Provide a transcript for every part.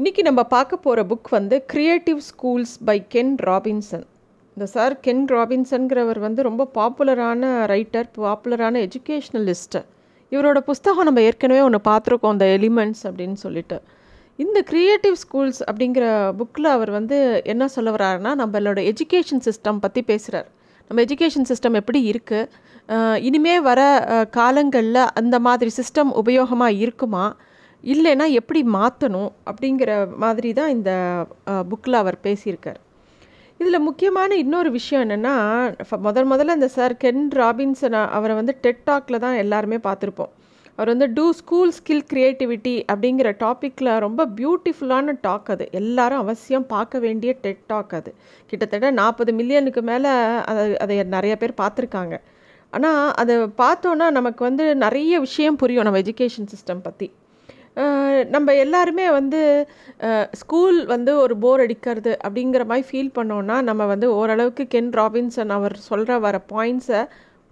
இன்றைக்கி நம்ம பார்க்க போகிற புக் வந்து creative schools by Ken Robinson இந்த சார் கென் ராபின்சன்கிறவர் வந்து ரொம்ப பாப்புலரான ரைட்டர் பாப்புலரான எஜுகேஷ்னலிஸ்ட்டு இவரோட புஸ்தகம் நம்ம ஏற்கனவே ஒன்று பார்த்துருக்கோம் அந்த எலிமெண்ட்ஸ் அப்படின்னு சொல்லிட்டு. இந்த க்ரியேட்டிவ் ஸ்கூல்ஸ் அப்படிங்கிற புக்கில் அவர் வந்து என்ன சொல்ல வர்றாருன்னா நம்மளோட எஜுகேஷன் சிஸ்டம் பற்றி பேசுகிறார் நம்ம எஜுகேஷன் சிஸ்டம் எப்படி இருக்குது இனிமே வர காலங்களில் அந்த மாதிரி சிஸ்டம் உபயோகமாக இருக்குமா? இல்லைன்னா எப்படி மாற்றணும் அப்படிங்கிற மாதிரி தான் இந்த புக்கில் அவர் பேசியிருக்கார். இதில் முக்கியமான இன்னொரு விஷயம் என்னென்னா முதல் முதல்ல இந்த சார் கென் ராபின்சன் அவரை வந்து டெட்டாக்கில் தான் எல்லாருமே பார்த்துருப்போம். அவர் வந்து டூ ஸ்கூல் ஸ்கில் க்ரியேட்டிவிட்டி அப்படிங்கிற டாப்பிக்கில் ரொம்ப பியூட்டிஃபுல்லான டாக் அது. எல்லாரும் அவசியம் பார்க்க வேண்டிய டெட் டாக் அது. கிட்டத்தட்ட நாற்பது மில்லியனுக்கு மேலே அதை அதை நிறைய பேர் பார்த்துருக்காங்க. ஆனால் அதை பார்த்தோன்னா நமக்கு வந்து நிறைய விஷயம் புரியும் நம்ம எஜுகேஷன் சிஸ்டம் பற்றி நம்ம எல்லாருமே வந்து ஸ்கூல் வந்து ஒரு போர் அடிக்கிறது அப்படிங்கிற மாதிரி ஃபீல் பண்ணோன்னா நம்ம வந்து ஓரளவுக்கு கென் ராபின்சன் அவர் சொல்கிற வர பாயிண்ட்ஸை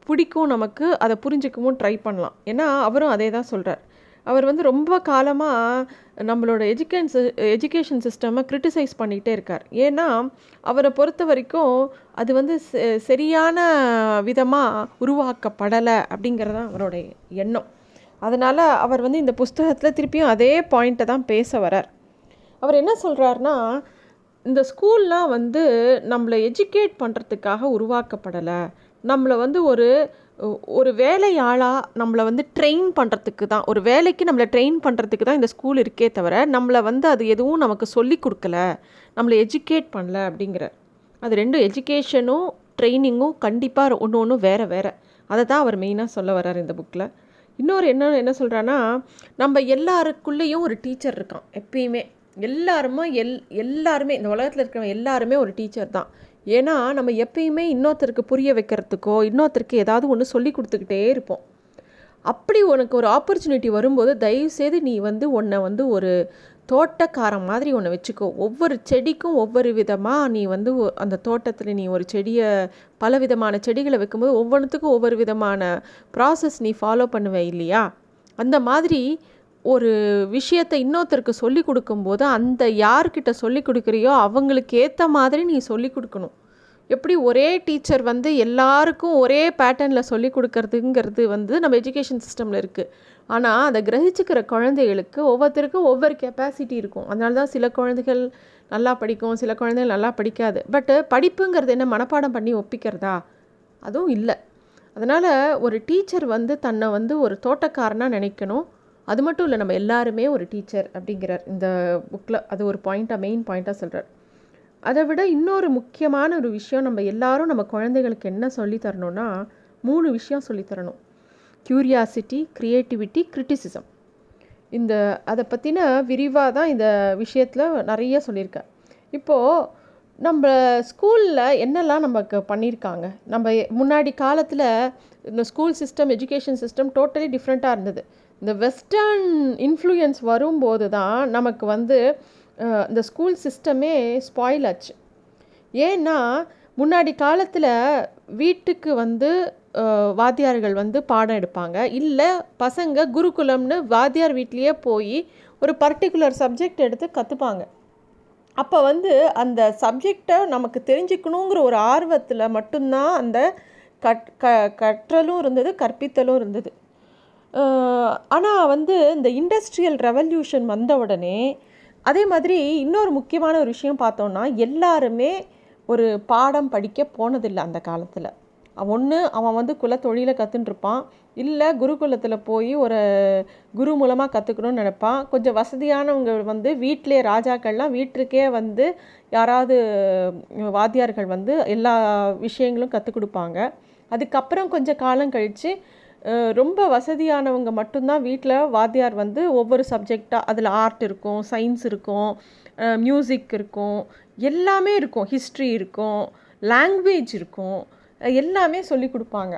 பிடிக்கும் நமக்கு அதை புரிஞ்சுக்கவும் ட்ரை பண்ணலாம். ஏன்னா அவரும் அதே தான் சொல்கிறார் அவர் வந்து ரொம்ப காலமாக நம்மளோட எஜுகேன் எஜுகேஷன் சிஸ்டமை க்ரிட்டிசைஸ் பண்ணிகிட்டே இருக்கார். ஏன்னா அவரை பொறுத்த வரைக்கும் அது வந்து சரியான விதமாக உருவாக்கப்படலை அப்படிங்கிறது அவரோட எண்ணம். அதனால் அவர் வந்து இந்த புஸ்தகத்தில் திருப்பியும் அதே பாயிண்ட்டை தான் பேச வரார் அவர் என்ன சொல்கிறாருன்னா இந்த ஸ்கூல்லாம் வந்து நம்மளை எஜுகேட் பண்ணுறதுக்காக உருவாக்கப்படலை. நம்மளை வந்து ஒரு ஒரு வேலையாளாக நம்மளை வந்து ட்ரெயின் பண்ணுறதுக்கு தான் ஒரு வேலைக்கு நம்மளை ட்ரெயின் பண்ணுறதுக்கு தான் இந்த ஸ்கூல் இருக்கே தவிர நம்மளை வந்து அது எதுவும் நமக்கு சொல்லி கொடுக்கல. நம்மளை எஜுகேட் பண்ணல அப்படிங்கிற அது ரெண்டும் எஜுகேஷனும் ட்ரைனிங்கும் கண்டிப்பாக ஒன்று ஒன்று வேறு வேறு. அதை தான் அவர் மெயினாக சொல்ல வர்றார் இந்த புக்கில் இன்னொரு என்ன என்ன சொல்கிறான்னா நம்ம எல்லாருக்குள்ளேயும் ஒரு டீச்சர் இருக்கான் எப்பயுமே. எல்லாருமே எல் எல்லாருமே இந்த உலகத்தில் இருக்கிறவங்க எல்லாருமே ஒரு டீச்சர் தான். ஏன்னா நம்ம எப்பயுமே இன்னொருத்தருக்கு புரிய வைக்கிறதுக்கோ இன்னொருத்தருக்கு ஏதாவது ஒன்று சொல்லி கொடுத்துக்கிட்டே இருப்போம். அப்படி உனக்கு ஒரு ஆப்பர்ச்சுனிட்டி வரும்போது தயவுசெய்து நீ வந்து உன்னை வந்து ஒரு தோட்டக்காரன் மாதிரி ஒன்று வச்சுக்கோ. ஒவ்வொரு செடிக்கும் ஒவ்வொரு விதமாக நீ வந்து அந்த தோட்டத்தில் நீ ஒரு செடியை பல விதமான செடிகளை வைக்கும்போது ஒவ்வொன்றுத்துக்கும் ஒவ்வொரு விதமான ப்ராசஸ் நீ ஃபாலோ பண்ணுவே இல்லையா? அந்த மாதிரி ஒரு விஷயத்தை இன்னொருத்தருக்கு சொல்லி கொடுக்கும்போது அந்த யார்கிட்ட சொல்லி கொடுக்குறியோ அவங்களுக்கு ஏற்ற மாதிரி நீ சொல்லி கொடுக்கணும். எப்படி ஒரே டீச்சர் வந்து எல்லாருக்கும் ஒரே பேட்டர்னில் சொல்லி கொடுக்கறதுங்கிறது வந்து நம்ம எஜுகேஷன் சிஸ்டமில் இருக்குது ஆனால் அதை கிரகிச்சுக்கிற குழந்தைகளுக்கு ஒவ்வொருத்தருக்கும் ஒவ்வொரு கெப்பாசிட்டி இருக்கும். அதனால தான் சில குழந்தைகள் நல்லா படிக்கும் சில குழந்தைகள் நல்லா படிக்காது. பட்டு படிப்புங்கிறது என்ன மனப்பாடம் பண்ணி ஒப்பிக்கிறதா? அதுவும் இல்லை. அதனால் ஒரு டீச்சர் வந்து தன்னை வந்து ஒரு தோட்டக்காரனாக நினைக்கணும். அது மட்டும் இல்லை நம்ம எல்லாருமே ஒரு டீச்சர் அப்படிங்கிறார். இந்த புக்கில் அது ஒரு பாயிண்ட்டாக மெயின் பாயிண்ட்டாக சொல்கிறார் அதை விட இன்னொரு முக்கியமான ஒரு விஷயம் நம்ம எல்லாரும் நம்ம குழந்தைகளுக்கு என்ன சொல்லித்தரணும்னா மூணு விஷயம் சொல்லித்தரணும் க்யூரியாசிட்டி க்ரியேட்டிவிட்டி க்ரிட்டிசிசம் இந்த அதை பற்றின விரிவாக தான் இந்த விஷயத்தில் நிறைய சொல்லியிருக்கேன். இப்போது நம்ம ஸ்கூலில் என்னெல்லாம் நமக்கு பண்ணியிருக்காங்க? நம்ம முன்னாடி காலத்தில் இந்த school system education system totally டிஃப்ரெண்ட்டாக இருந்தது. இந்த வெஸ்டர்ன் இன்ஃப்ளூயன்ஸ் வரும்போது தான் நமக்கு வந்து இந்த ஸ்கூல் சிஸ்டமே ஸ்பாயில் ஆச்சு. ஏன்னா முன்னாடி காலத்தில் வீட்டுக்கு வந்து வாத்தியார்கள் வந்து பாடம் எடுப்பாங்க. இல்லை பசங்க குருகுலம்னு வாத்தியார் வீட்லேயே போய் ஒரு பர்டிகுலர் சப்ஜெக்ட் எடுத்து கற்றுப்பாங்க அப்போ வந்து அந்த சப்ஜெக்டை நமக்கு தெரிஞ்சுக்கணுங்கிற ஒரு ஆர்வத்தில் மட்டும்தான் அந்த கட் க கற்றலும் இருந்தது கற்பித்தலும் இருந்தது. ஆனால் வந்து இந்த இண்டஸ்ட்ரியல் ரெவல்யூஷன் வந்த உடனே அதே மாதிரி இன்னொரு முக்கியமான ஒரு விஷயம் பார்த்தோன்னா எல்லாருமே ஒரு பாடம் படிக்க போனதில்லை அந்த காலத்தில். ஒன்று அவன் வந்து குல தொழிலை கற்றுன்ட்ருப்பான் இல்லை குருகுலத்தில் போய் ஒரு குரு மூலமாக கற்றுக்கணும்னு நினப்பான். கொஞ்சம் வசதியானவங்க வந்து வீட்டிலே ராஜாக்கள்லாம் வீட்டுக்கே வந்து யாராவது வாத்தியார்கள் வந்து எல்லா விஷயங்களும் கற்றுக் கொடுப்பாங்க. அதுக்கப்புறம் கொஞ்சம் காலம் கழித்து ரொம்ப வசதியானவங்க மட்டும்தான் வீட்டில் வாத்தியார் வந்து ஒவ்வொரு சப்ஜெக்டாக அதில் ஆர்ட் இருக்கும் சயின்ஸ் இருக்கும் மியூசிக் இருக்கும் எல்லாமே இருக்கும். ஹிஸ்ட்ரி இருக்கும் லாங்குவேஜ் இருக்கும். எல்லாமே சொல்லி கொடுப்பாங்க.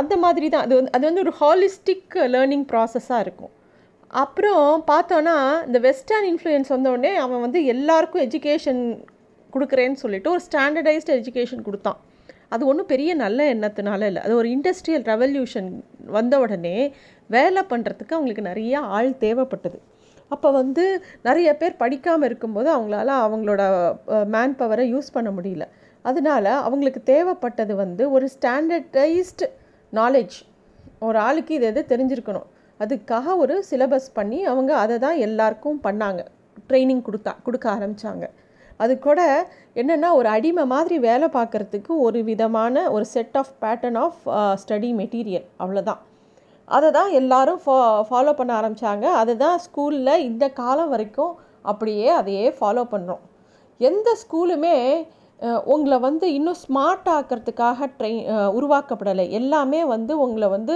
அந்த மாதிரி தான். அது வந்து அது வந்து ஒரு ஹாலிஸ்டிக் லேர்னிங் ப்ராசஸாக இருக்கும். அப்புறம் பார்த்தோன்னா இந்த வெஸ்டர்ன் இன்ஃப்ளூயன்ஸ் வந்தோடனே அவன் வந்து எல்லாருக்கும் எஜுகேஷன் கொடுக்குறேன்னு சொல்லிட்டு ஒரு ஸ்டாண்டர்டைஸ்டு எஜுகேஷன் கொடுத்தான். அது ஒன்றும் பெரிய நல்ல எண்ணத்தினால இல்லை. அது ஒரு இண்டஸ்ட்ரியல் ரெவல்யூஷன் வந்த உடனே வேலை பண்ணுறதுக்கு அவங்களுக்கு நிறைய ஆள் தேவைப்பட்டது. அப்போ வந்து நிறைய பேர் படிக்காமல் இருக்கும்போது அவங்களால அவங்களோட மேன் பவரை யூஸ் பண்ண முடியல. அதனால அவங்களுக்கு தேவைப்பட்டது வந்து ஒரு ஸ்டாண்டர்டைஸ்டு நாலேஜ் ஒரு ஆளுக்கு இது எது தெரிஞ்சிருக்கணும். அதுக்காக ஒரு சிலபஸ் பண்ணி அவங்க அதை தான் எல்லாருக்கும் பண்ணாங்க. ட்ரைனிங் கொடுத்தா கொடுக்க ஆரம்பித்தாங்க அது கூட என்னென்னா ஒரு அடிமை மாதிரி வேலை பார்க்குறதுக்கு ஒரு விதமான ஒரு set of pattern of study material அவ்வளோதான் அதை தான் எல்லோரும் ஃபா ஃபாலோ பண்ண ஆரம்பித்தாங்க அதுதான் ஸ்கூலில் இந்த காலம் வரைக்கும் அப்படியே அதையே ஃபாலோ பண்ணுறோம் எந்த ஸ்கூலுமே உங்களை வந்து இன்னும் ஸ்மார்ட் ஆக்கிறதுக்காக ட்ரெயின் உருவாக்கப்படலை. எல்லாமே வந்து உங்களை வந்து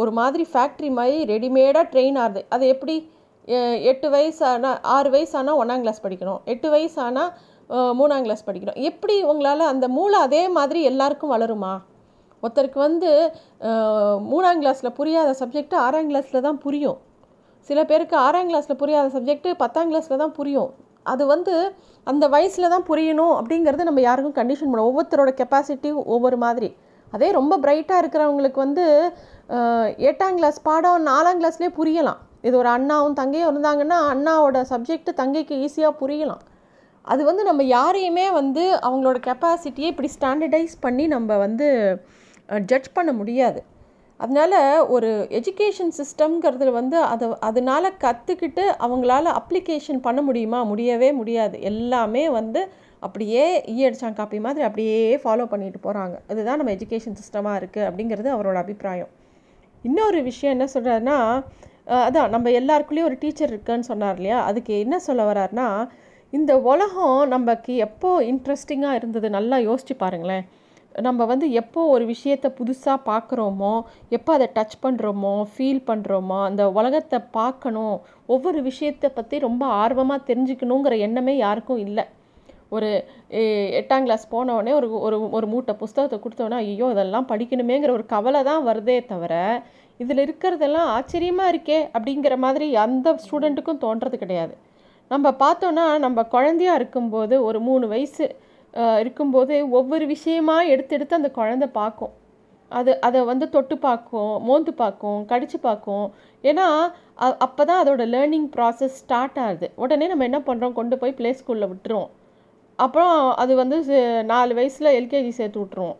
ஒரு மாதிரி ஃபேக்ட்ரி மாதிரி ரெடிமேடாக ட்ரெயின் ஆகுது. அது எப்படி? எட்டு வயசு ஆனால் ஆறு வயசு ஆனால் ஒன்றாம் கிளாஸ் படிக்கணும். எட்டு வயசு ஆனால் மூணாம் கிளாஸ் படிக்கணும். எப்படி உங்களால் அந்த மூளை அதே மாதிரி எல்லாருக்கும் வளருமா? ஒருத்தருக்கு வந்து மூணாம் கிளாஸில் புரியாத சப்ஜெக்ட்டு ஆறாம் கிளாஸில் தான் புரியும். சில பேருக்கு ஆறாம் கிளாஸில் புரியாத சப்ஜெக்ட்டு பத்தாம் கிளாஸில் தான் புரியும். அது வந்து அந்த வயசில் தான் புரியணும் அப்படிங்கிறது நம்ம யாருக்கும் கண்டிஷன் பண்ண ஒவ்வொருத்தரோட கெப்பாசிட்டி ஒவ்வொரு மாதிரி. அதே ரொம்ப பிரைட்டாக இருக்கிறவங்களுக்கு வந்து எட்டாம் கிளாஸ் பாடம் நாலாம் கிளாஸ்லேயே புரியலாம். இது ஒரு அண்ணாவும் தங்கையும் இருந்தாங்கன்னா அண்ணாவோட சப்ஜெக்ட் தங்கைக்கு ஈஸியாக புரியலாம். அது வந்து நம்ம யாரையுமே வந்து அவங்களோட கெப்பாசிட்டியை இப்படி ஸ்டாண்டர்டைஸ் பண்ணி நம்ம வந்து ஜட்ஜ் பண்ண முடியாது. அதனால் ஒரு எஜுகேஷன் சிஸ்டம்ங்கிறது வந்து அதை அதனால் கற்றுக்கிட்டு அவங்களால அப்ளிகேஷன் பண்ண முடியுமா? முடியவே முடியாது. எல்லாமே வந்து அப்படியே e ஈ காப்பி மாதிரி அப்படியே ஃபாலோ பண்ணிட்டு போகிறாங்க அதுதான் நம்ம எஜுகேஷன் சிஸ்டமாக இருக்குது அப்படிங்கிறது அவரோட அபிப்பிராயம். இன்னொரு விஷயம் என்ன சொல்கிறாருன்னா அதான் நம்ம எல்லாருக்குள்ளேயும் ஒரு டீச்சர் இருக்குன்னு சொன்னார் இல்லையா? அதுக்கு என்ன சொல்ல வர்றாருனா இந்த உலகம் நமக்கு எப்போது இன்ட்ரெஸ்டிங்காக இருந்தது நல்லா யோசிச்சு பாருங்களேன். நம்ம வந்து எப்போ ஒரு விஷயத்தை புதுசாக பார்க்குறோமோ எப்போ அதை டச் பண்ணுறோமோ ஃபீல் பண்ணுறோமோ அந்த உலகத்தை பார்க்கணும். ஒவ்வொரு விஷயத்தை பற்றி ரொம்ப ஆர்வமாக தெரிஞ்சுக்கணுங்கிற எண்ணமே யாருக்கும் இல்லை. ஒரு எட்டாம் கிளாஸ் போனவுடனே ஒரு ஒரு ஒரு மூட்டை புஸ்தகத்தை கொடுத்தோன்னா ஐயோ இதெல்லாம் படிக்கணுமேங்கிற ஒரு கவலை தான் வருதே தவிர இதில் இருக்கிறதெல்லாம் ஆச்சரியமாக இருக்கே அப்படிங்கிற மாதிரி அந்த ஸ்டூடெண்ட்டுக்கும் தோன்றது கிடையாது. நம்ம பார்த்தோன்னா நம்ம குழந்தையா இருக்கும்போது ஒரு மூணு வயசு இருக்கும்போது ஒவ்வொரு விஷயமாக எடுத்து எடுத்து அந்த குழந்த பார்க்கும். அது அதை வந்து தொட்டு பார்க்கும் மோந்து பார்க்கும் கடிச்சு பார்க்கும். ஏன்னா அப்போ தான் அதோட லேர்னிங் ப்ராசஸ் ஸ்டார்ட் ஆகுது. உடனே நம்ம என்ன பண்ணுறோம் கொண்டு போய் ப்ளே ஸ்கூலில் விட்டுருவோம். அப்புறம் அது வந்து நாலு வயசில் எல்கேஜி சேர்த்து விட்ருவோம்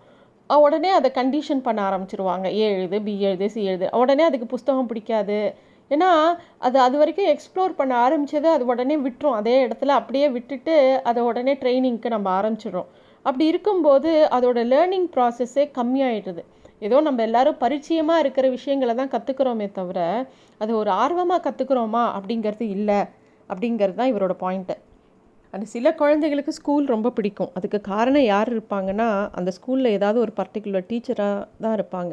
உடனே அதை கண்டிஷன் பண்ண ஆரம்பிச்சிருவாங்க. ஏ எழுது பி எழுது சி எழுது. உடனே அதுக்கு புஸ்தகம் பிடிக்காது. ஏன்னா அது அது வரைக்கும் எக்ஸ்ப்ளோர் பண்ண ஆரம்பித்தது அது உடனே விட்டுரும். அதே இடத்துல அப்படியே விட்டுட்டு அதை உடனே ட்ரைனிங்க்கு நம்ம ஆரம்பிச்சிடுறோம். அப்படி இருக்கும்போது அதோட லேர்னிங் ப்ராசஸ்ஸே கம்மியாயிடுது. ஏதோ நம்ம எல்லாரும் பரிச்சயமாக இருக்கிற விஷயங்களை தான் கற்றுக்குறோமே தவிர அது ஒரு ஆர்வமாக கற்றுக்குறோமா அப்படிங்கிறது இல்லை. அப்படிங்கிறது தான் இவரோட பாயிண்ட்டு அந்த சில குழந்தைகளுக்கு ஸ்கூல் ரொம்ப பிடிக்கும். அதுக்கு காரணம் யார் இருப்பாங்கன்னா அந்த ஸ்கூலில் ஏதாவது ஒரு பர்டிகுலர் டீச்சராக தான் இருப்பாங்க.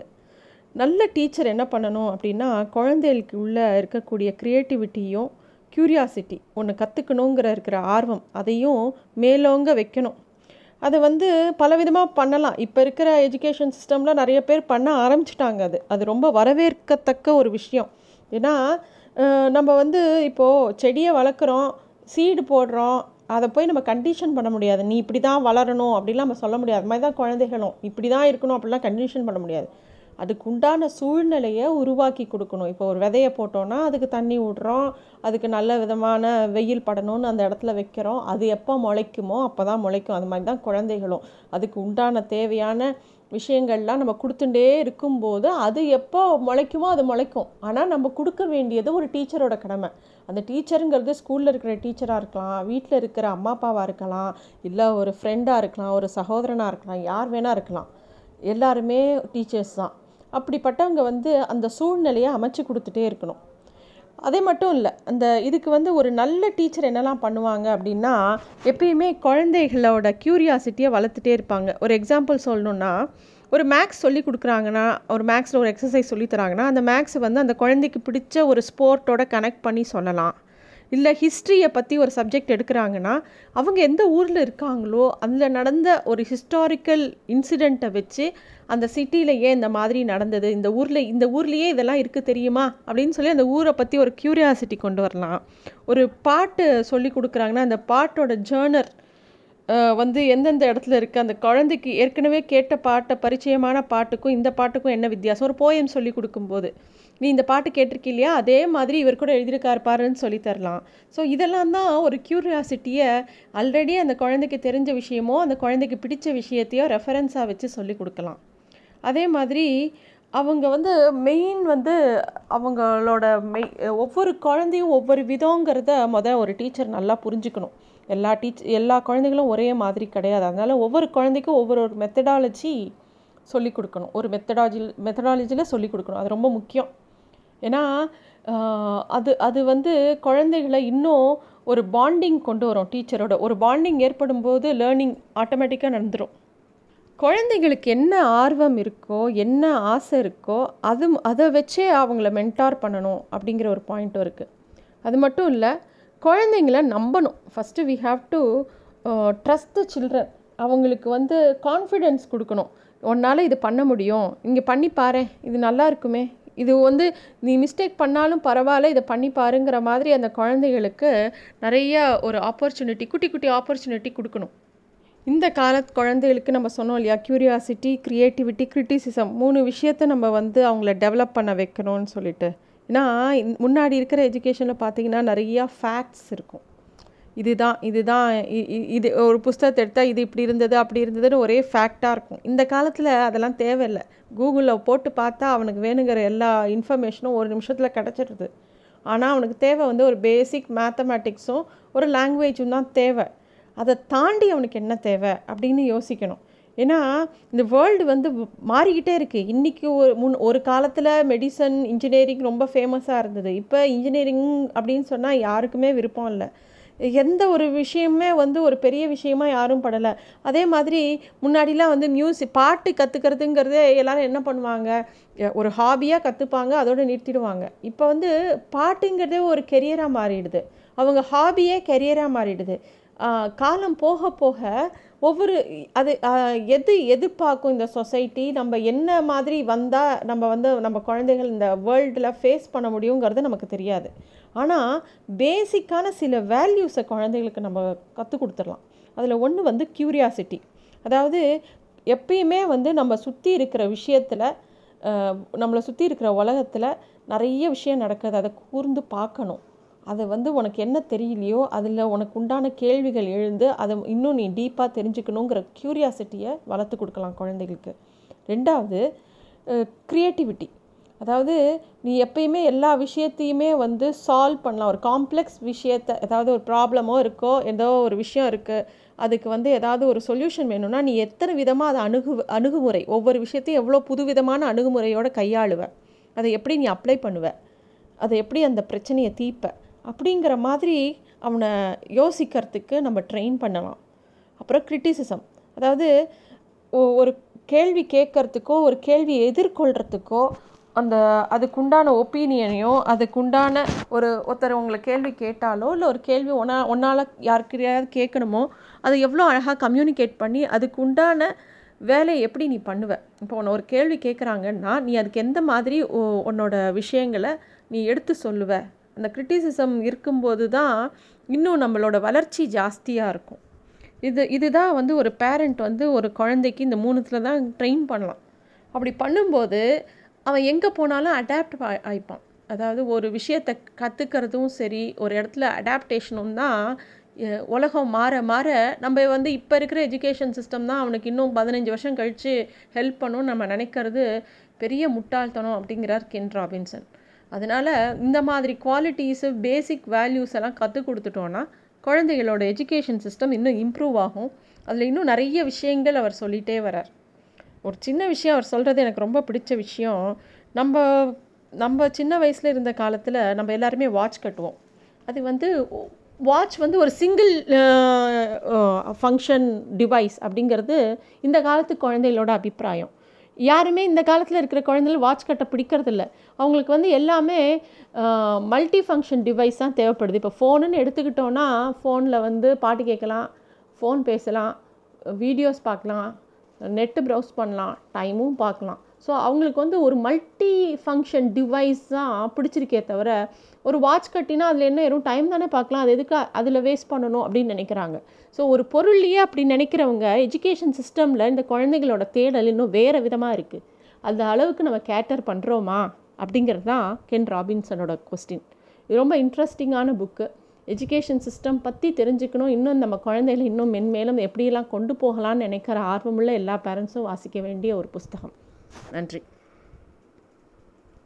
நல்ல டீச்சர் என்ன பண்ணணும் அப்படின்னா குழந்தைகளுக்கு உள்ளே இருக்கக்கூடிய க்ரியேட்டிவிட்டியும் க்யூரியாசிட்டி ஒன்று கற்றுக்கணுங்கிற இருக்கிற ஆர்வம் அதையும் மேலோங்க வைக்கணும். அதை வந்து பலவிதமாக பண்ணலாம். இப்போ இருக்கிற எஜுகேஷன் சிஸ்டமில் நிறைய பேர் பண்ண ஆரம்பிச்சிட்டாங்க அது. அது ரொம்ப வரவேற்கத்தக்க ஒரு விஷயம். ஏன்னா நம்ம வந்து இப்போது செடியை வளர்க்குறோம் சீடு போடுறோம் அதை போய் நம்ம கண்டிஷன் பண்ண முடியாது. நீ இப்படி தான் வளரணும் அப்படிலாம் நம்ம சொல்ல முடியாது. அது மாதிரி தான் குழந்தைகளும். இப்படி தான் இருக்கணும் அப்படிலாம் கண்டிஷன் பண்ண முடியாது. அதுக்கு உண்டான சூழ்நிலையை உருவாக்கி கொடுக்கணும். இப்போ ஒரு விதையை போட்டோன்னா அதுக்கு தண்ணி விடுறோம் அதுக்கு நல்ல விதமான வெயில் படணும்னு அந்த இடத்துல வைக்கிறோம். அது எப்போ முளைக்குமோ அப்போ தான் முளைக்கும். அது மாதிரி தான் குழந்தைகளும். அதுக்கு உண்டான தேவையான விஷயங்கள்லாம் நம்ம கொடுத்துட்டே இருக்கும்போது அது எப்போ முளைக்குமோ அது முளைக்கும். ஆனால் நம்ம கொடுக்க வேண்டியது ஒரு டீச்சரோட கடமை. அந்த டீச்சருங்கிறது ஸ்கூலில் இருக்கிற டீச்சராக இருக்கலாம் வீட்டில் இருக்கிற அம்மா அப்பாவாக இருக்கலாம் இல்லை ஒரு ஃப்ரெண்டாக இருக்கலாம் ஒரு சகோதரனாக இருக்கலாம் யார் வேணால் இருக்கலாம். எல்லாருமே டீச்சர்ஸ் தான். அப்படிப்பட்டவங்க வந்து அந்த சூழ்நிலையை அமைச்சு கொடுத்துட்டே இருக்கணும். அதே மட்டும் இல்லை அந்த இதுக்கு வந்து ஒரு நல்ல டீச்சர் என்னெல்லாம் பண்ணுவாங்க அப்படின்னா எப்பயுமே குழந்தைகளோட க்யூரியாசிட்டியை வளர்த்துட்டே இருப்பாங்க. ஒரு எக்ஸாம்பிள் சொல்லணுன்னா ஒரு மேக்ஸ் சொல்லி கொடுக்குறாங்கன்னா ஒரு மேக்ஸில் ஒரு எக்ஸசைஸ் சொல்லி தராங்கன்னா அந்த மேக்ஸை வந்து அந்த குழந்தைக்கு பிடிச்ச ஒரு ஸ்போர்ட்டோட கனெக்ட் பண்ணி சொல்லலாம். இல்லை ஹிஸ்ட்ரியை பற்றி ஒரு சப்ஜெக்ட் எடுக்கிறாங்கன்னா அவங்க எந்த ஊரில் இருக்காங்களோ அதில் நடந்த ஒரு ஹிஸ்டாரிக்கல் இன்சிடெண்ட்டை வச்சு அந்த சிட்டியில் ஏன் இந்த மாதிரி நடந்தது? இந்த ஊரில் இந்த ஊர்லேயே இதெல்லாம் இருக்குது தெரியுமா? அப்படின்னு சொல்லி அந்த ஊரை பற்றி ஒரு க்யூரியாசிட்டி கொண்டு வரலாம். ஒரு பாட்டு சொல்லி கொடுக்குறாங்கன்னா அந்த பாட்டோட ஜேர்னர் வந்து எந்தெந்த இடத்துல இருக்குது அந்த குழந்தைக்கு ஏற்கனவே கேட்ட பாட்டை பரிச்சயமான பாட்டுக்கும் இந்த பாட்டுக்கும் என்ன வித்தியாசம்? ஒரு போயம் சொல்லி கொடுக்கும்போது. நீ இந்த பாட்டு கேட்டிருக்கி இல்லையா அதே மாதிரி இவர் கூட எழுதியிருக்காரு பாருன்னு சொல்லி தரலாம். ஸோ இதெல்லாம் தான் ஒரு க்யூரியாசிட்டியை ஆல்ரெடி அந்த குழந்தைக்கு தெரிஞ்ச விஷயமோ அந்த குழந்தைக்கு பிடிச்ச விஷயத்தையோ ரெஃபரன்ஸாக வச்சு சொல்லி கொடுக்கலாம். அதே மாதிரி அவங்க வந்து மெயின் வந்து அவங்களோட மெய் ஒவ்வொரு குழந்தையும் ஒவ்வொரு விதங்கிறத மொதல் ஒரு டீச்சர் நல்லா புரிஞ்சுக்கணும். எல்லா டீச் எல்லா குழந்தைகளும் ஒரே மாதிரி கிடையாது. அதனால் ஒவ்வொரு குழந்தைக்கும் ஒவ்வொரு ஒரு மெத்தடாலஜி சொல்லி கொடுக்கணும். ஒரு மெத்தடாலஜி மெத்தடாலஜியில் சொல்லிக் கொடுக்கணும். அது ரொம்ப முக்கியம். ஏன்னா அது அது வந்து குழந்தைகளை இன்னும் ஒரு பாண்டிங் கொண்டு வரும் டீச்சரோட ஒரு பாண்டிங் ஏற்படும் போது லேர்னிங் ஆட்டோமேட்டிக்காக நடந்துடும் குழந்தைங்களுக்கு என்ன ஆர்வம் இருக்கோ என்ன ஆசை இருக்கோ அது அதை வச்சே அவங்கள மென்டார் பண்ணணும் அப்படிங்கிற ஒரு பாயிண்ட்டும் இருக்குது அது மட்டும் இல்லை குழந்தைங்கள நம்பணும். First we have to trust the children அவங்களுக்கு வந்து கான்ஃபிடென்ஸ் கொடுக்கணும். உன்னால் இது பண்ண முடியும். இங்கே பண்ணி பாரு இது நல்லா இருக்குமே. இது வந்து நீ மிஸ்டேக் பண்ணாலும் பரவாயில்ல இதை பண்ணி பாருங்கிற மாதிரி அந்த குழந்தைகளுக்கு நிறைய ஒரு ஆப்பர்ச்சுனிட்டி குட்டி குட்டி ஆப்பர்ச்சுனிட்டி கொடுக்கணும். இந்த கால குழந்தைகளுக்கு நம்ம சொன்னோம் இல்லையா க்யூரியாசிட்டி க்ரியேட்டிவிட்டி கிரிட்டிசிசம் மூணு விஷயத்தை நம்ம வந்து அவங்கள டெவலப் பண்ண வைக்கணும்னு சொல்லிட்டு. ஏன்னா முன்னாடி இருக்கிற எஜுகேஷனில் பார்த்தீங்கன்னா நிறையா ஃபேக்ட்ஸ் இருக்கும். இதுதான் இதுதான் இது ஒரு புஸ்தகத்தை எடுத்தால் இது இப்படி இருந்தது அப்படி இருந்ததுன்னு ஒரே ஃபேக்டாக இருக்கும். இந்த காலத்தில் அதெல்லாம் தேவையில்லை. கூகுளில் போட்டு பார்த்தா அவனுக்கு வேணுங்கிற எல்லா இன்ஃபர்மேஷனும் ஒரு நிமிஷத்தில் கிடச்சிடுது ஆனால் அவனுக்கு தேவை வந்து ஒரு பேசிக் மேத்தமேட்டிக்ஸும் ஒரு லாங்குவேஜும் தான் தேவை. அதை தாண்டி அவனுக்கு என்ன தேவை அப்படின்னு யோசிக்கணும். ஏன்னா இந்த வேர்ல்டு வந்து மாறிக்கிட்டே இருக்குது இன்றைக்கி ஒரு முன் ஒரு காலத்தில் மெடிசன் இன்ஜினியரிங் ரொம்ப ஃபேமஸாக இருந்தது. இப்போ இன்ஜினியரிங் அப்படின்னு சொன்னால் யாருக்குமே விருப்பம் இல்லை. எந்த ஒரு விஷயமே வந்து ஒரு பெரிய விஷயமா யாரும் படலை. அதே மாதிரி முன்னாடிலாம் வந்து மியூசிக் பாட்டு கற்றுக்கிறதுங்கிறதே எல்லோரும் என்ன பண்ணுவாங்க? ஒரு ஹாபியாக கற்றுப்பாங்க அதோடு நிறுத்திடுவாங்க. இப்போ வந்து பாட்டுங்கிறதே ஒரு கெரியராக மாறிடுது. அவங்க ஹாபியே கெரியராக மாறிடுது. காலம் போக போக ஒவ்வொரு அது எது எதிர்பார்க்கும் இந்த சொசைட்டி நம்ம என்ன மாதிரி வந்தால் நம்ம வந்து நம்ம குழந்தைகள் இந்த வேர்ல்டில் ஃபேஸ் பண்ண முடியுங்கிறது நமக்கு தெரியாது. ஆனால் பேசிக்கான சில வேல்யூஸை குழந்தைகளுக்கு நம்ம கற்றுக் கொடுத்துடலாம். அதில் ஒன்று வந்து க்யூரியாசிட்டி அதாவது எப்பயுமே வந்து நம்ம சுற்றி இருக்கிற விஷயத்தில் நம்மளை சுற்றி இருக்கிற உலகத்தில் நிறைய விஷயம் நடக்குது. அதை கூர்ந்து பார்க்கணும். அதை வந்து உனக்கு என்ன தெரியலையோ அதில் உனக்கு உண்டான கேள்விகள் எழுந்து அதை இன்னும் நீ டீப்பாக தெரிஞ்சுக்கணுங்கிற க்யூரியாசிட்டியை வளர்த்து கொடுக்கலாம் குழந்தைகளுக்கு. ரெண்டாவது க்ரியேட்டிவிட்டி அதாவது நீ எப்பயுமே எல்லா விஷயத்தையுமே வந்து சால்வ் பண்ணலாம். ஒரு காம்ப்ளெக்ஸ் விஷயத்தை ஏதாவது ஒரு ப்ராப்ளமோ இருக்கோ ஏதோ ஒரு விஷயம் இருக்குது அதுக்கு வந்து ஏதாவது ஒரு சொல்யூஷன் வேணும்னா நீ எத்தனை விதமாக அதை அணுகு அணுகுமுறை ஒவ்வொரு விஷயத்தையும் எவ்வளோ புதுவிதமான அணுகுமுறையோடு கையாளுவ? அதை எப்படி நீ அப்ளை பண்ணுவ? அதை எப்படி அந்த பிரச்சனையை தீர்ப்ப? அப்படிங்கிற மாதிரி அவனை யோசிக்கிறதுக்கு நம்ம ட்ரெயின் பண்ணலாம். அப்புறம் கிரிட்டிசிசம் அதாவது ஒரு கேள்வி கேட்கறதுக்கோ ஒரு கேள்வி எதிர்கொள்கிறதுக்கோ அந்த அதுக்குண்டான ஒப்பீனியனையும் அதுக்குண்டான ஒரு ஒருத்தர் உங்களை கேள்வி கேட்டாலோ இல்லை ஒரு கேள்வி ஒன்றா ஒன்றால் யாருக்கையாவது கேட்கணுமோ அதை எவ்வளோ அழகாக கம்யூனிகேட் பண்ணி அதுக்கு உண்டான வேலையை எப்படி நீ பண்ணுவ? இப்போ உன்னை ஒரு கேள்வி கேட்குறாங்கன்னா நீ அதுக்கு எந்த மாதிரி உன்னோட விஷயங்களை நீ எடுத்து சொல்லுவ? அந்த கிரிட்டிசிசம் இருக்கும்போது தான் இன்னும் நம்மளோட வளர்ச்சி ஜாஸ்தியாக இருக்கும். இது இதுதான் வந்து ஒரு பேரண்ட் வந்து ஒரு குழந்தைக்கு இந்த மூணுத்தில் தான் ட்ரெயின் பண்ணலாம். அப்படி பண்ணும்போது அவன் எங்கே போனாலும் அடாப்ட் ஆயிப்பான். அதாவது ஒரு விஷயத்தை கற்றுக்கிறதும் சரி ஒரு இடத்துல அடாப்டேஷனும் தான் உலகம் மாற மாற நம்ம வந்து இப்போ இருக்கிற எஜுகேஷன் சிஸ்டம் தான் அவனுக்கு இன்னும் பதினஞ்சு வருஷம் கழித்து ஹெல்ப் பண்ணும் நம்ம நினைக்கிறது பெரிய முட்டாள்தனம் அப்படிங்கிறார் கென் ராபின்சன். அதனால் இந்த மாதிரி குவாலிட்டிஸு பேசிக் வேல்யூஸ் எல்லாம் கற்றுக் கொடுத்துட்டோன்னா குழந்தைகளோட எஜுகேஷன் சிஸ்டம் இன்னும் இம்ப்ரூவ் ஆகும். அதில் இன்னும் நிறைய விஷயங்கள் அவர் சொல்லிகிட்டே வரார் ஒரு சின்ன விஷயம் அவர் சொல்கிறது எனக்கு ரொம்ப பிடிச்ச விஷயம். நம்ம நம்ம சின்ன வயசில் இருந்த காலத்தில் நம்ம எல்லாருமே வாட்ச் கட்டுவோம். அது வந்து வாட்ச் வந்து ஒரு சிங்கிள் ஃபங்க்ஷன் டிவைஸ் அப்படிங்கிறது இந்த காலத்து குழந்தைகளோட அபிப்பிராயம். யாருமே இந்த காலத்தில் இருக்கிற குழந்தைகள் வாட்ச் கட்ட பிடிக்கிறதில்ல அவங்களுக்கு வந்து எல்லாமே மல்டி ஃபங்க்ஷன் டிவைஸ் தான் தேவைப்படுது. இப்போ ஃபோனுன்னு எடுத்துக்கிட்டோன்னா ஃபோனில் வந்து பாட்டு கேட்கலாம் ஃபோன் பேசலாம் வீடியோஸ் பார்க்கலாம் நெட்டு ப்ரௌஸ் பண்ணலாம் டைமும் பார்க்கலாம். ஸோ அவங்களுக்கு வந்து ஒரு மல்டி ஃபங்க்ஷன் டிவைஸ் தான் பிடிச்சிருக்கே தவிர ஒரு வாட்ச் கட்டினா அதில் என்ன வெறும் டைம் தானே பார்க்கலாம். அது எதுக்கு அதில் வேஸ்ட் பண்ணணும் அப்படின்னு நினைக்கிறாங்க. ஸோ ஒரு பொருள்லையே அப்படி நினைக்கிறவங்க எஜுகேஷன் சிஸ்டமில் இந்த குழந்தைகளோட தேடல் இன்னும் வேறு விதமாக இருக்குது அந்த அளவுக்கு நம்ம கேட்டர் பண்ணுறோமா அப்படிங்கிறது தான் கென் ராபின்சனோட கொஸ்டின் இது ரொம்ப இன்ட்ரெஸ்டிங்கான புக்கு எஜுகேஷன் சிஸ்டம் பற்றி தெரிஞ்சுக்கணும். இன்னும் நம்ம குழந்தைகளை இன்னும் மென்மேலும் எப்படியெல்லாம் கொண்டு போகலான்னு நினைக்கிற ஆர்வமுள்ள எல்லா பேரண்ட்ஸும் வாசிக்க வேண்டிய ஒரு புஸ்தகம். நன்றி.